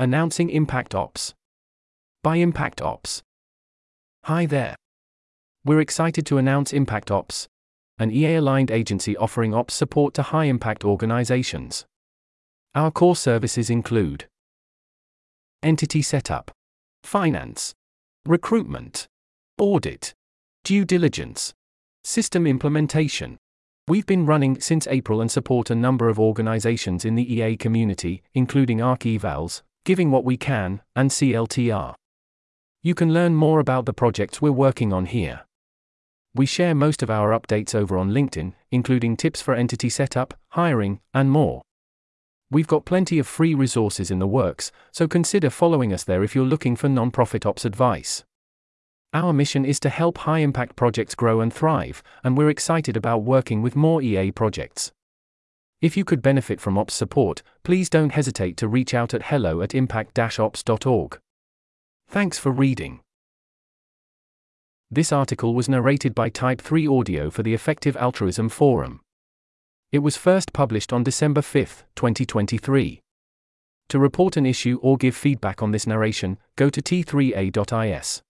Announcing Impact Ops. By Impact Ops. Hi there. We're excited to announce Impact Ops, an EA aligned agency offering ops support to high impact organizations. Our core services include entity setup, finance, recruitment, audit, due diligence, system implementation. We've been running since April and support a number of organizations in the EA community, including ARC Evals, Giving What We Can, and CLTR. You can learn more about the projects we're working on here. We share most of our updates over on LinkedIn, including tips for entity setup, hiring, and more. We've got plenty of free resources in the works, so consider following us there if you're looking for nonprofit ops advice. Our mission is to help high impact projects grow and thrive, and we're excited about working with more EA projects. If you could benefit from ops support, please don't hesitate to reach out at hello at impact ops.org. Thanks for reading. This article was narrated by Type 3 Audio for the Effective Altruism Forum. It was first published on December 5, 2023. To report an issue or give feedback on this narration, go to t3a.is.